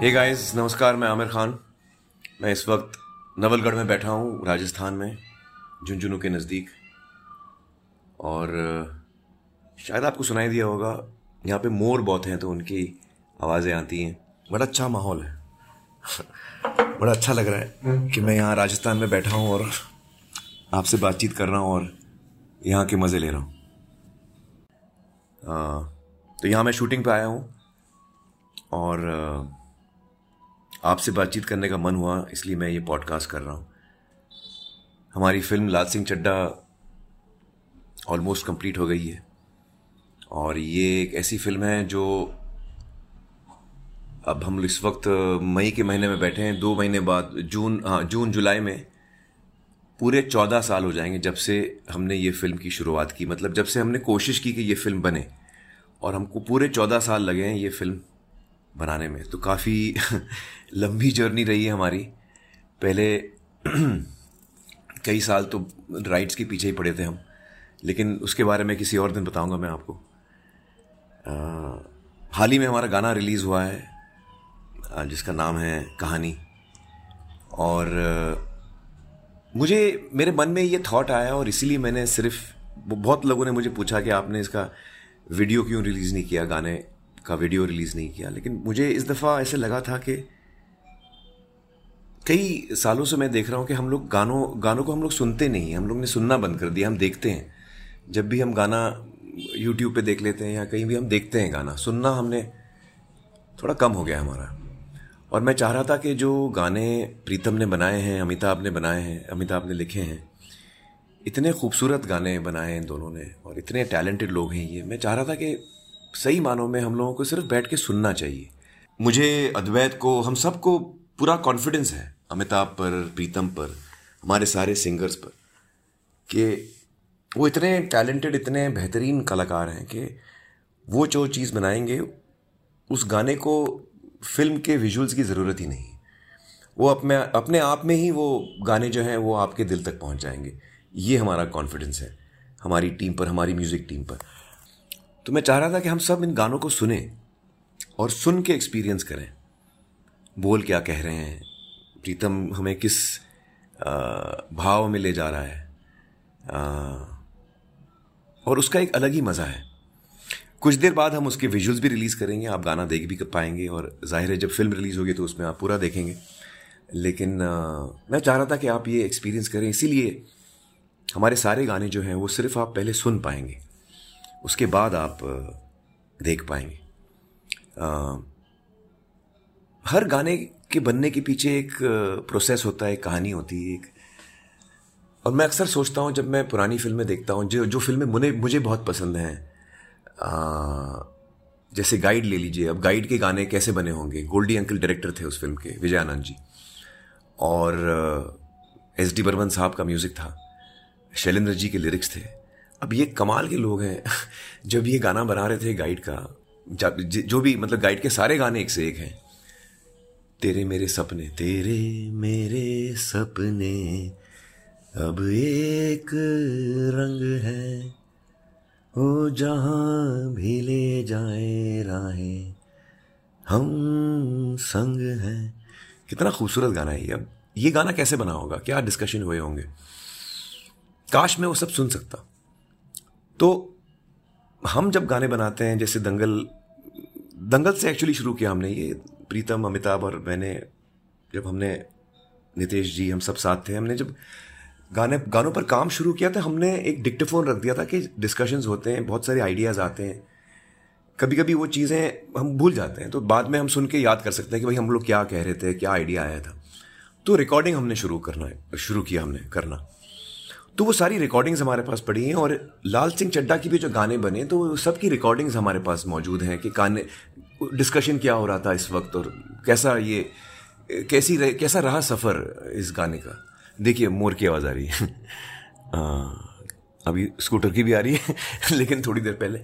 Hey guys नमस्कार, मैं आमिर खान। मैं इस वक्त नवलगढ़ में बैठा हूँ, राजस्थान में, झुंझुनू के नज़दीक। और शायद आपको सुनाई दिया होगा, यहाँ पे मोर बहुत हैं तो उनकी आवाज़ें आती हैं। बड़ा अच्छा माहौल है। बड़ा अच्छा लग रहा है कि मैं यहाँ राजस्थान में बैठा हूँ और आपसे बातचीत कर रहा हूँ और यहाँ के मज़े ले रहा हूँ। तो यहाँ मैं शूटिंग पे आया हूँ और आपसे बातचीत करने का मन हुआ, इसलिए मैं ये पॉडकास्ट कर रहा हूँ। हमारी film Laal Singh Chaddha almost complete हो गई है। और ये एक ऐसी फ़िल्म है जो अब हम इस वक्त मई के महीने में बैठे हैं। दो महीने बाद, जून हाँ जून, जुलाई में पूरे चौदह साल हो जाएँगे जब से हमने ये फ़िल्म की शुरुआत की। मतलब जब से हमने कोशिश की कि ये फ़िल्म बने। और हमको पूरे चौदह साल लगे हैं ये फ़िल्म बनाने में। तो काफ़ी लंबी जर्नी रही है हमारी। पहले कई साल तो राइट्स के पीछे ही पड़े थे हम। लेकिन उसके बारे में किसी और दिन बताऊँगा मैं आपको। हाल ही में हमारा गाना रिलीज़ हुआ है जिसका नाम है कहानी। और मुझे, मेरे मन में ये थॉट आया और इसीलिए मैंने सिर्फ़ बहुत लोगों ने मुझे पूछा कि आपने इसका वीडियो क्यों रिलीज़ नहीं किया गाने का वीडियो रिलीज़ नहीं किया। लेकिन मुझे इस दफ़ा ऐसे लगा था कि कई सालों से मैं देख रहा हूँ कि हम लोग गानों गानों को हम लोग सुनते नहीं हम लोग ने सुनना बंद कर दिया, हम देखते हैं। जब भी हम गाना यूट्यूब पे देख लेते हैं या कहीं भी हम देखते हैं गाना, सुनना हमने थोड़ा कम हो गया हमारा। और मैं चाह रहा था कि जो गाने प्रीतम ने बनाए हैं, अमिताभ ने बनाए हैं, अमिताभ ने लिखे हैं, इतने खूबसूरत गाने बनाए हैं दोनों ने और इतने टैलेंटेड लोग हैं ये। मैं चाह रहा था कि सही मानों में हम लोगों को सिर्फ़ बैठ के सुनना चाहिए। मुझे अद्वैत को, हम सबको पूरा कॉन्फिडेंस है, अमिताभ पर, प्रीतम पर, हमारे सारे सिंगर्स पर, कि वो इतने टैलेंटेड इतने बेहतरीन कलाकार हैं कि वो जो चीज़ बनाएँगे, उस गाने को फ़िल्म के विजुअल्स की ज़रूरत ही नहीं। वो अपने अपने आप में ही वो गाने जो हैं, वो आपके दिल तक पहुँच जाएँगे। ये हमारा कॉन्फिडेंस है, हमारी टीम पर, हमारी म्यूज़िक टीम पर। तो मैं चाह रहा था कि हम सब इन गानों को सुने और सुन के एक्सपीरियंस करें। बोल क्या कह रहे हैं? प्रीतम हमें किस भाव में ले जा रहा है? और उसका एक अलग ही मज़ा है। कुछ देर बाद हम उसके विजुअल्स भी रिलीज़ करेंगे, आप गाना देख भी पाएँगे और ज़ाहिर है जब फ़िल्म रिलीज़ होगी तो उसमें आप पूरा देखेंगे। लेकिन मैं चाह रहा था कि आप ये एक्सपीरियंस करें, इसीलिए हमारे सारे गाने जो हैं वो सिर्फ़ आप पहले सुन पाएँगे। उसके बाद आप देख पाएँगे। आ, हर गाने के बनने के पीछे एक प्रोसेस होता है एक कहानी होती है एक। और मैं अक्सर सोचता हूँ जब मैं पुरानी फ़िल्में देखता हूँ जो जो फ़िल्में मुझे मुझे बहुत पसंद हैं जैसे गाइड ले लीजिए। अब गाइड के गाने कैसे बने होंगे? गोल्डी अंकल डायरेक्टर थे उस फ़िल्म के विजयानंद जी। और एस डी बर्मन साहब का म्यूज़िक था। शैलेंद्र जी के लिरिक्स थे। अब ये कमाल के लोग हैं। जब ये गाना बना रहे थे गाइड का जो भी मतलब गाइड के सारे गाने एक से एक हैं। तेरे मेरे सपने, तेरे मेरे सपने, अब एक रंग है। ओ जहाँ भी ले जाए राहें, हम संग हैं। कितना खूबसूरत गाना है ये। अब ये गाना कैसे बना होगा? क्या डिस्कशन हुए होंगे? काश मैं वो सब सुन सकता। तो हम जब गाने बनाते हैं, जैसे दंगल दंगल से एक्चुअली शुरू किया हमने ये, प्रीतम, अमिताभ और मैंने, जब हमने, नितेश जी, हम सब साथ थे, हमने जब गाने, गानों पर काम शुरू किया था, हमने एक डिक्टोफोन रख दिया था कि डिस्कशंस होते हैं, बहुत सारे आइडियाज़ आते हैं। कभी कभी वो चीज़ें हम भूल जाते हैं तो बाद में हम सुन के याद कर सकते हैं कि भाई हम लोग क्या कह रहे थे, क्या आइडिया आया था। तो रिकॉर्डिंग हमने शुरू करना है, शुरू किया हमने, करना। तो वो सारी रिकॉर्डिंग्स हमारे पास पड़ी हैं और लाल सिंह चड्डा की भी जो गाने बने तो सबकी रिकॉर्डिंग्स हमारे पास मौजूद हैं कि गाने डिस्कशन क्या हो रहा था इस वक्त और कैसा ये कैसी रह, कैसा रहा सफ़र इस गाने का? देखिए मोर की आवाज़ आ रही है। आ, अभी स्कूटर की भी आ रही है लेकिन थोड़ी देर पहले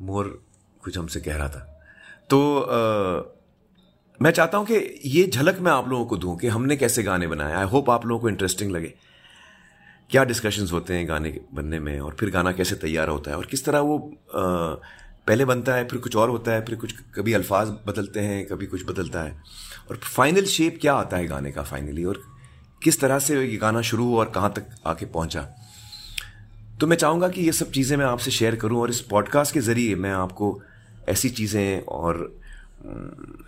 मोर कुछ हमसे कह रहा था। तो आ, मैं चाहता हूँ कि ये झलक मैं आप लोगों को दूँ कि हमने कैसे गाने बनाए। आई होप आप लोगों को इंटरेस्टिंग लगे। क्या डिस्कशंस होते हैं गाने बनने में और फिर गाना कैसे तैयार होता है? और किस तरह वो आ, पहले बनता है फिर कुछ और होता है फिर कुछ कभी अल्फाज बदलते हैं कभी कुछ बदलता है। और फाइनल शेप क्या आता है गाने का फाइनली और किस तरह से ये गाना शुरू हुआ और कहाँ तक आके पहुँचा? तो मैं चाहूँगा कि ये सब चीज़ें मैं आपसे शेयर करूँ और इस पॉडकास्ट के ज़रिए मैं आपको ऐसी चीज़ें और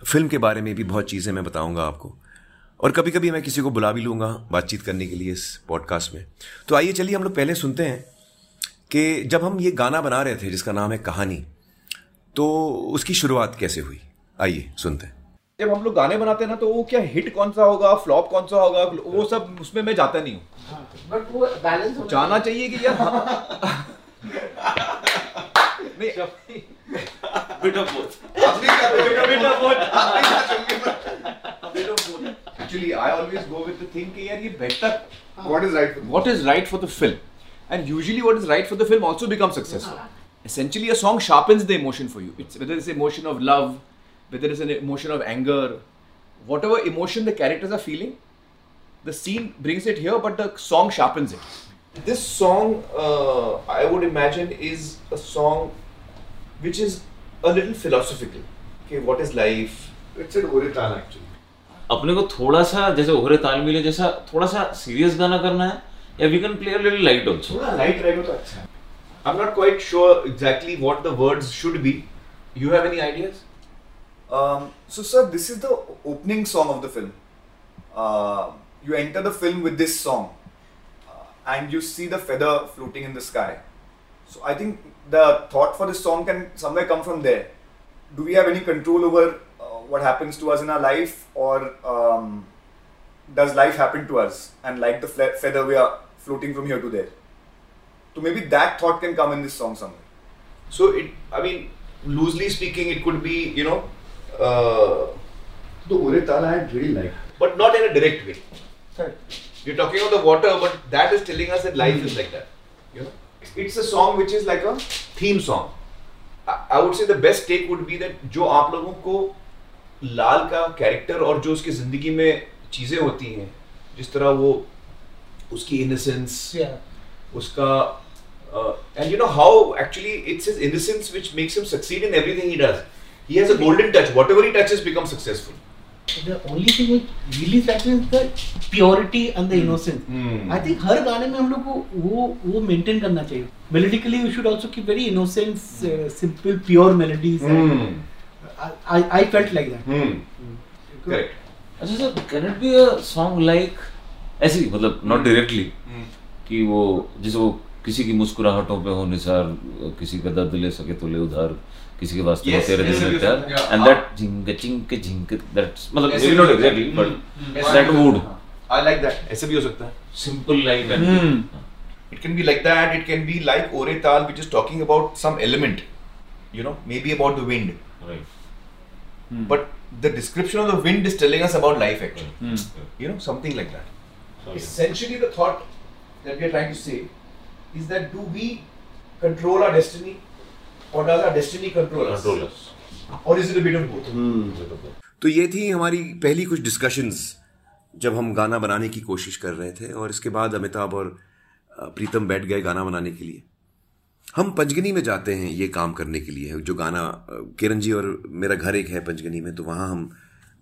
फ़िल्म के बारे में भी बहुत चीज़ें मैं बताऊँगा आपको। और कभी कभी मैं किसी को बुला भी लूँगा बातचीत करने के लिए इस पॉडकास्ट में। तो आइए चलिए हम लोग पहले सुनते हैं कि जब हम ये गाना बना रहे थे जिसका नाम है कहानी तो उसकी शुरुआत कैसे हुई? आइए सुनते हैं। जब हम लोग गाने बनाते हैं ना तो वो क्या हिट कौन सा होगा फ्लॉप कौन सा होगा वो सब उसमें मैं जाता नहीं हूँ। बट वो बैलेंस जाना चाहिए। कि यार हाँ। नहीं. Actually, I always go with the thing कि यार ये better What is right for what is right for the film, and usually what is right for the film also becomes successful. Essentially, a song sharpens the emotion for you. It's whether it's emotion of love, whether it's an emotion of anger, whatever emotion the characters are feeling, the scene brings it here, but the song sharpens it. This song, uh, I would imagine, is a song which is a little philosophical. Okay, what is life? It's an Orital actually. अपने को थोड़ा सा जैसे ओहरे ताल मिले जैसा थोड़ा सा सीरियस गाना करना है या we can play a little light also थोड़ा light रहेगा तो अच्छा है. I'm not quite sure exactly what the words should be. You have any ideas? Um, so, sir, this is the opening song of the film. Uh, you enter the film with this song, uh, and you see the feather floating in the sky. So, I think the thought for this song can somewhere come from there. Do we have any control over uh, what happens to us in our life, or um, does life happen to us? And like the fle- feather, we are floating from here to there. So maybe that thought can come in this song somewhere. So it, I mean, loosely speaking, it could be, you know, uh, The Orital I really like. but not in a direct way. You're talking about the water, but that is telling us that life is like that. You know, it's a song which is like a theme song. I, I would say the best take would be that जो आप लोगों को लाल का character और जो उसकी ज़िंदगी में चीज़ें होती हैं जिस तरह वो उसकी इनोसेंस उसका and you know how actually it's his innocence which makes him succeed in everything he does he has a golden touch whatever he touches become successful the only thing which really satisfies is the purity and the innocence. Hmm. I think हर गाने में हम लोग को वो वो maintain करना चाहिए melodically we should also keep very innocent uh, simple pure melodies Hmm. and I, I I felt like that correct अच्छा sir can it be a song like ऐसे ही मतलब नॉट डायरेक्टली कि वो जैसे वो किसी की मुस्कुराहटों पे हो निसार किसी का दर्द ले सके तो ले उधार किसी के वास्ते Yes, तेरे yes, दिल में yes, प्यार yeah. एंड दैट झिंक झिंक झिंक दैट्स मतलब ऐसे हो सकता exactly but ऐसे that mood I like that ऐसे भी हो सकता है simple light and Hmm. It can be like that. It can be like Ore Tal, which is talking about some element, you know, maybe about the right But the description of the wind is telling us about life, actually. Hmm. You know, something like that. Sorry. Essentially, the thought that we are trying to say is that do we control our destiny, or does our destiny control us? control us Or is it a bit of both? Hmm. तो ये थी हमारी पहली कुछ discussions जब हम गाना बनाने की कोशिश कर रहे थे और इसके बाद अमिताभ और प्रीतम बैठ गए गाना बनाने के लिए हम पंचगनी में जाते हैं ये काम करने के लिए, जो गाना किरण जी और मेरा घर एक है पंचगनी में तो वहाँ हम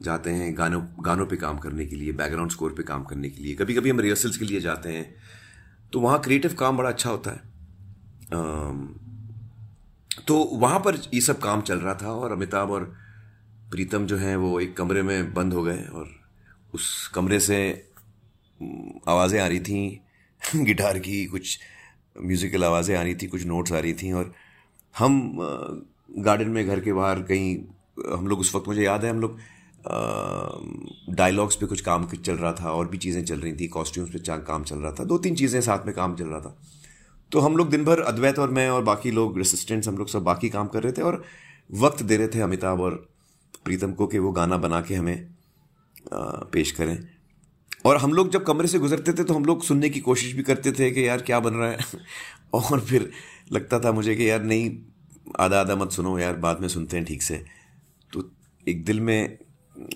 जाते हैं गानों गानों पे काम करने के लिए बैकग्राउंड स्कोर पे काम करने के लिए। कभी कभी हम रिहर्सल्स के लिए जाते हैं तो वहाँ क्रिएटिव काम बड़ा अच्छा होता है। तो वहाँ पर ये सब काम चल रहा था और अमिताभ और प्रीतम जो हैं वो एक कमरे में बंद हो गए और उस कमरे से आवाज़ें आ रही थी, गिटार की, कुछ म्यूज़िकल आवाज़ें आ रही थी, कुछ नोट्स आ रही थी और हम गार्डन में घर के बाहर कहीं, हम लोग उस वक्त, मुझे याद है हम लोग डायलॉग्स पे कुछ काम चल रहा था और भी चीज़ें चल रही थी कॉस्ट्यूम्स पे काम चल रहा था दो तीन चीज़ें साथ में काम चल रहा था। तो हम लोग दिन भर अद्वैत और मैं और बाकी लोग असिस्टेंट्स हम लोग सब बाकी काम कर रहे थे और वक्त दे रहे थे अमिताभ और प्रीतम को कि वो गाना बना के हमें पेश करें। और हम लोग जब कमरे से गुजरते थे तो हम लोग सुनने की कोशिश भी करते थे कि यार क्या बन रहा है। और फिर लगता था मुझे कि यार नहीं आधा आधा मत सुनो यार, बाद में सुनते हैं ठीक से। तो एक दिल में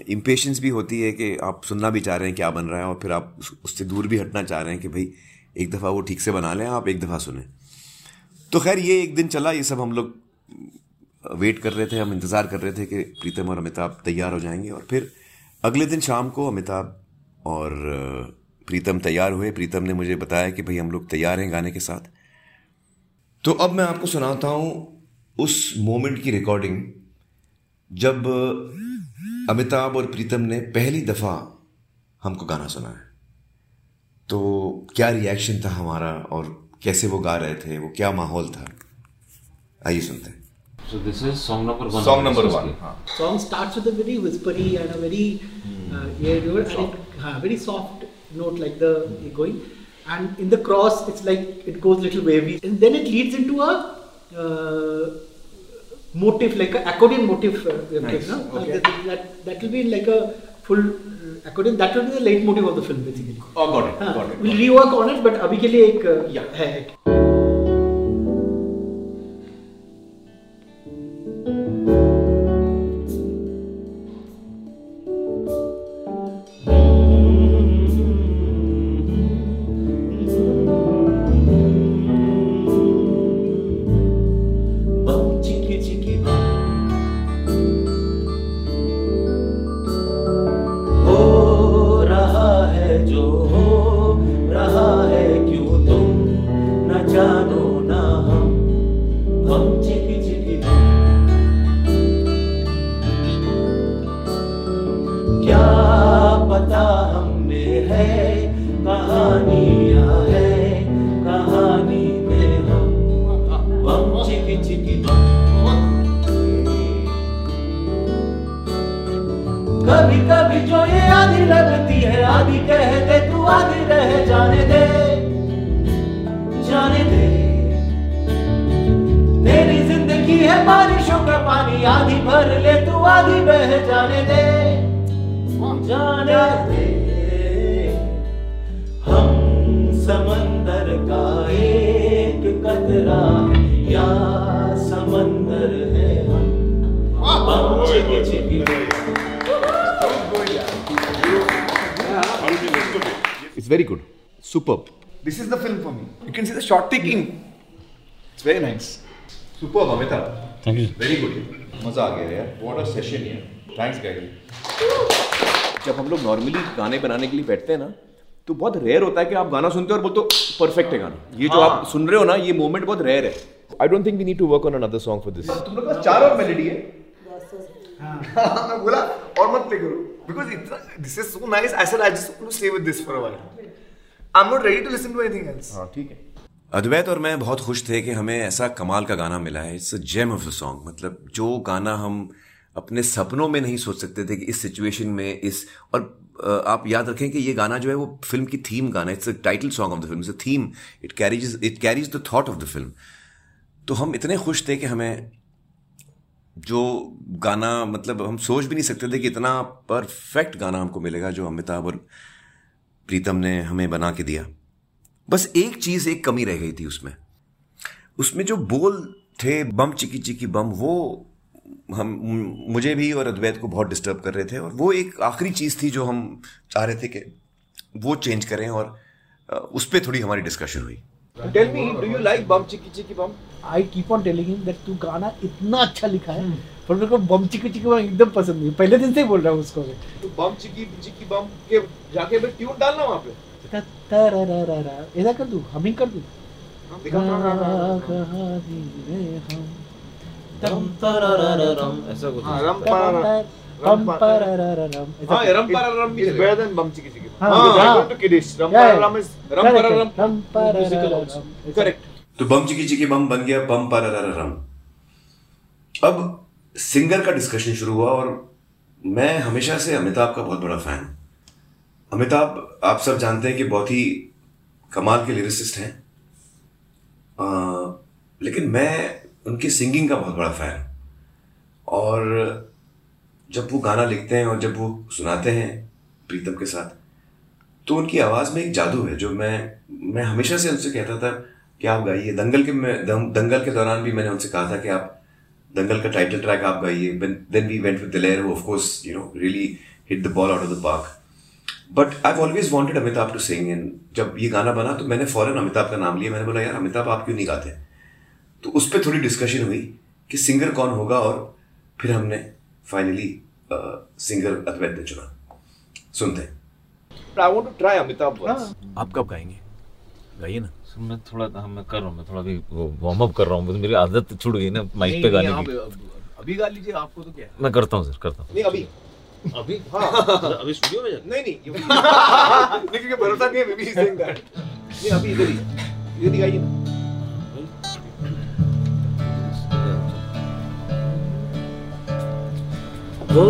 इम्पेशंस भी होती है कि आप सुनना भी चाह रहे हैं क्या बन रहा है और फिर आप उससे दूर भी हटना चाह रहे हैं कि भाई, एक दफ़ा वो ठीक से बना लें, आप एक दफ़ा सुने। तो खैर, ये एक दिन चला, ये सब हम लोग वेट कर रहे थे, हम इंतज़ार कर रहे थे कि प्रीतम और अमिताभ तैयार हो जाएँगे और फिर अगले दिन शाम को अमिताभ और प्रीतम तैयार हुए। प्रीतम ने मुझे बताया कि भाई हम लोग तैयार हैं गाने के साथ। तो अब मैं आपको सुनाता हूँ उस मोमेंट की रिकॉर्डिंग जब अमिताभ और प्रीतम ने पहली दफ़ा हमको गाना सुना है। तो क्या रिएक्शन था हमारा और कैसे वो गा रहे थे? वो क्या माहौल था? आइए सुनते हैं। So this is song number one. Song number one. song starts with a very whispery and a very uh, yeah, and it, uh, very soft note like the going. And in the cross, it's like it goes little wavy, and then it leads into a uh, motif like an accordion motif. Uh, nice. okay. that, that, that will be like a full uh, accordion. That will be the leitmotif of the film basically. Oh, got it. Ah, got it. Got we'll rework on it, but abhi ke liye ek uh, yeah. hai. कभी कभी जो ये आधी लगती है आधी कह दे तू आधी रह जाने दे जाने दे। तेरी ज़िंदगी है बारिशों का पानी आधी भर ले तू आधी बह जाने दे जाने दे। हम समंदर का एक कतरा या समंदर है हम? बम चिकी चिकी very good. Superb. This is the film for me. You can see the shot taking. It's very nice. Superb, Amitabh. Thank you. Very good. मज़ा आ गया यार. What a session यार. Thanks guys. जब हम लोग नॉर्मली गाने बनाने के लिए बैठते हैं ना तो बहुत रेयर होता है कि आप गाना सुनते हो और बोलते हो परफेक्ट है गाना ये जो आप सुन रहे हो ना ये मोमेंट बहुत रेयर है I don't think we need to work on another song for this तुम लोग के पास चार और मेलेडी है हाँ, मैं बोला और मत प्ले करो इतना this is so nice I said I just want to stay with this for a while I am not ready to listen to anything else हाँ ठीक है। अद्वैत और मैं बहुत खुश थे कि हमें ऐसा कमाल का गाना मिला है। It's a gem of the song मतलब जो गाना हम अपने सपनों में नहीं सोच सकते थे कि इस सिचुएशन में इस और आप याद रखें कि ये गाना जो है वो फ़िल्म की थीम गाना it's a title song of the film it's a theme it carries it carries the thought of the film तो हम इतने खुश थे कि हमें जो गाना मतलब हम सोच भी नहीं सकते थे कि इतना परफेक्ट गाना हमको मिलेगा जो अमिताभ और प्रीतम ने हमें बना के दिया। बस एक चीज़, एक कमी रह गई थी उसमें। उसमें जो बोल थे, बम चिकी चिकी बम, वो हम, मुझे भी और अद्वैत को बहुत डिस्टर्ब कर रहे थे और वो एक आखिरी चीज़ थी जो हम चाह रहे थे कि वो चेंज करें और उस पर थोड़ी हमारी डिस्कशन हुई। I keep on telling him that तू गाना इतना अच्छा लिखा है पर मेरे को बम चिकी चिकी बम एकदम पसंद नहीं पहले दिन से ही बोल रहा हूँ उसको मैं तो बम चिकी चिकी बम के जाके फिर ट्यून डालना वहाँ पे ता-। ऐसा कर दूँ हमिंग कर दूँ दिखा हम ऐसा कुछ हाँ रम पारा पम पररररम। ऐसा हाँ कर- रम पारा रम is better than bum chiki chiki हाँ, हाँ हाँ। I'm going to kiddish ram Yeah, para yeah. ram is ram Correct, para ram correct. Rum musical पररररम। तो बम चिकी चिकी बम बन गया, बम पररररम अब सिंगर का डिस्कशन शुरू हुआ और मैं हमेशा से अमिताभ का बहुत बड़ा फ़ैन अमिताभ, आप सब जानते हैं कि बहुत ही कमाल के लिरिसिस्ट हैं। लेकिन मैं उनकी सिंगिंग का बहुत बड़ा फ़ैन और जब वो गाना लिखते हैं और जब वो सुनाते हैं प्रीतम के साथ तो उनकी आवाज़ में एक जादू है जो मैं मैं हमेशा से उनसे कहता था कि आप गाइए? दंगल के में दंगल के दौरान भी मैंने उनसे कहा था कि आप दंगल का टाइटल ट्रैक आप गाइए। Then we went with Daler of course you know really hit the ball out of the park but I always wanted Amitabh to sing and जब ये गाना बना तो मैंने फ़ौरन अमिताभ का नाम लिया। मैंने बोला यार अमिताभ आप क्यों नहीं गाते? तो उस पर थोड़ी डिस्कशन हुई कि सिंगर कौन होगा और फिर हमने फाइनली सिंगर अद्वैत ने चुना। सुनते हैं। But I want to try Amitabh आप कब गाएँगे? गाइए ना। मैं थोड़ा हाँ, मैं कर रहा हूँ मैं थोड़ा अभी वार्म अप कर रहा हूँ मेरी आदत छूट गई ना माइक पे गाने नहीं, की। अभी गा लीजिए आपको तो क्या है? मैं करता हूँ सर करता हूँ। नहीं अभी। अभी? हाँ। अभी स्टूडियो में नहीं नहीं नहीं क्योंकि भरोसा नहीं है मे सेइंग दैट नहीं अभी इधर ही इधर ही गाइए ना। हो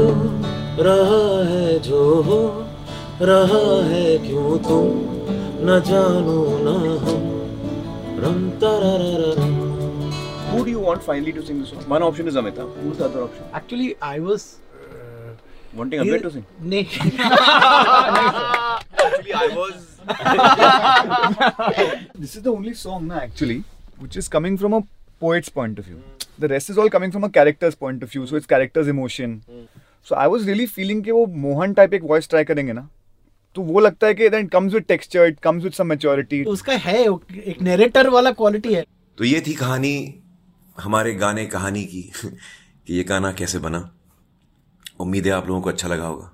रहा है जो हो रहा है क्यों तुम? न जानो न हम रम तररररम Who do you want finally to sing the song? One option is Amitabh. Who's the other option? Actually, I was. Wanting Abhay to sing? Nee. Actually, I was. This is the only song, na, actually, which is coming from a poet's point of view. The rest is all coming from a character's point of view. So it's character's emotion. So I was really feeling कि वो Mohan type एक voice try करेंगे ना तो वो लगता है कि it comes with texture, it comes with some maturity. उसका है एक नरेटर वाला क्वालिटी है। तो ये थी कहानी हमारे गाने कहानी की कि ये गाना कैसे बना। उम्मीद है आप लोगों को अच्छा लगा होगा।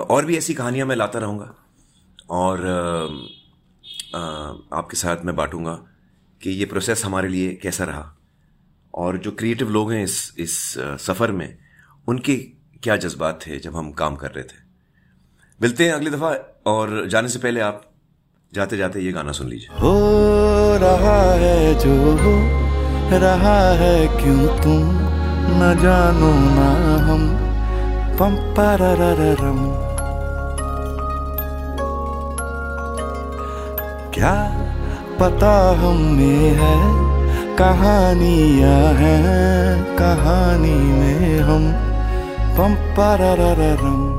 और भी ऐसी कहानियाँ मैं लाता रहूँगा। और आपके साथ मैं बांटूँगा कि ये प्रोसेस हमारे लिए कैसा रहा। और जो क्रिएटिव लोग हैं इस इस सफ़र में उनके क्या जज्बात थे जब हम काम कर रहे थे। मिलते हैं अगली दफ़ा और जाने से पहले आप जाते जाते ये गाना सुन लीजिए। हो रहा है जो हो, रहा है क्यों तुम? न जानो ना हम पम पररररम क्या पता हम में है, कहानियाँ हैं, कहानी में हम पम पररररम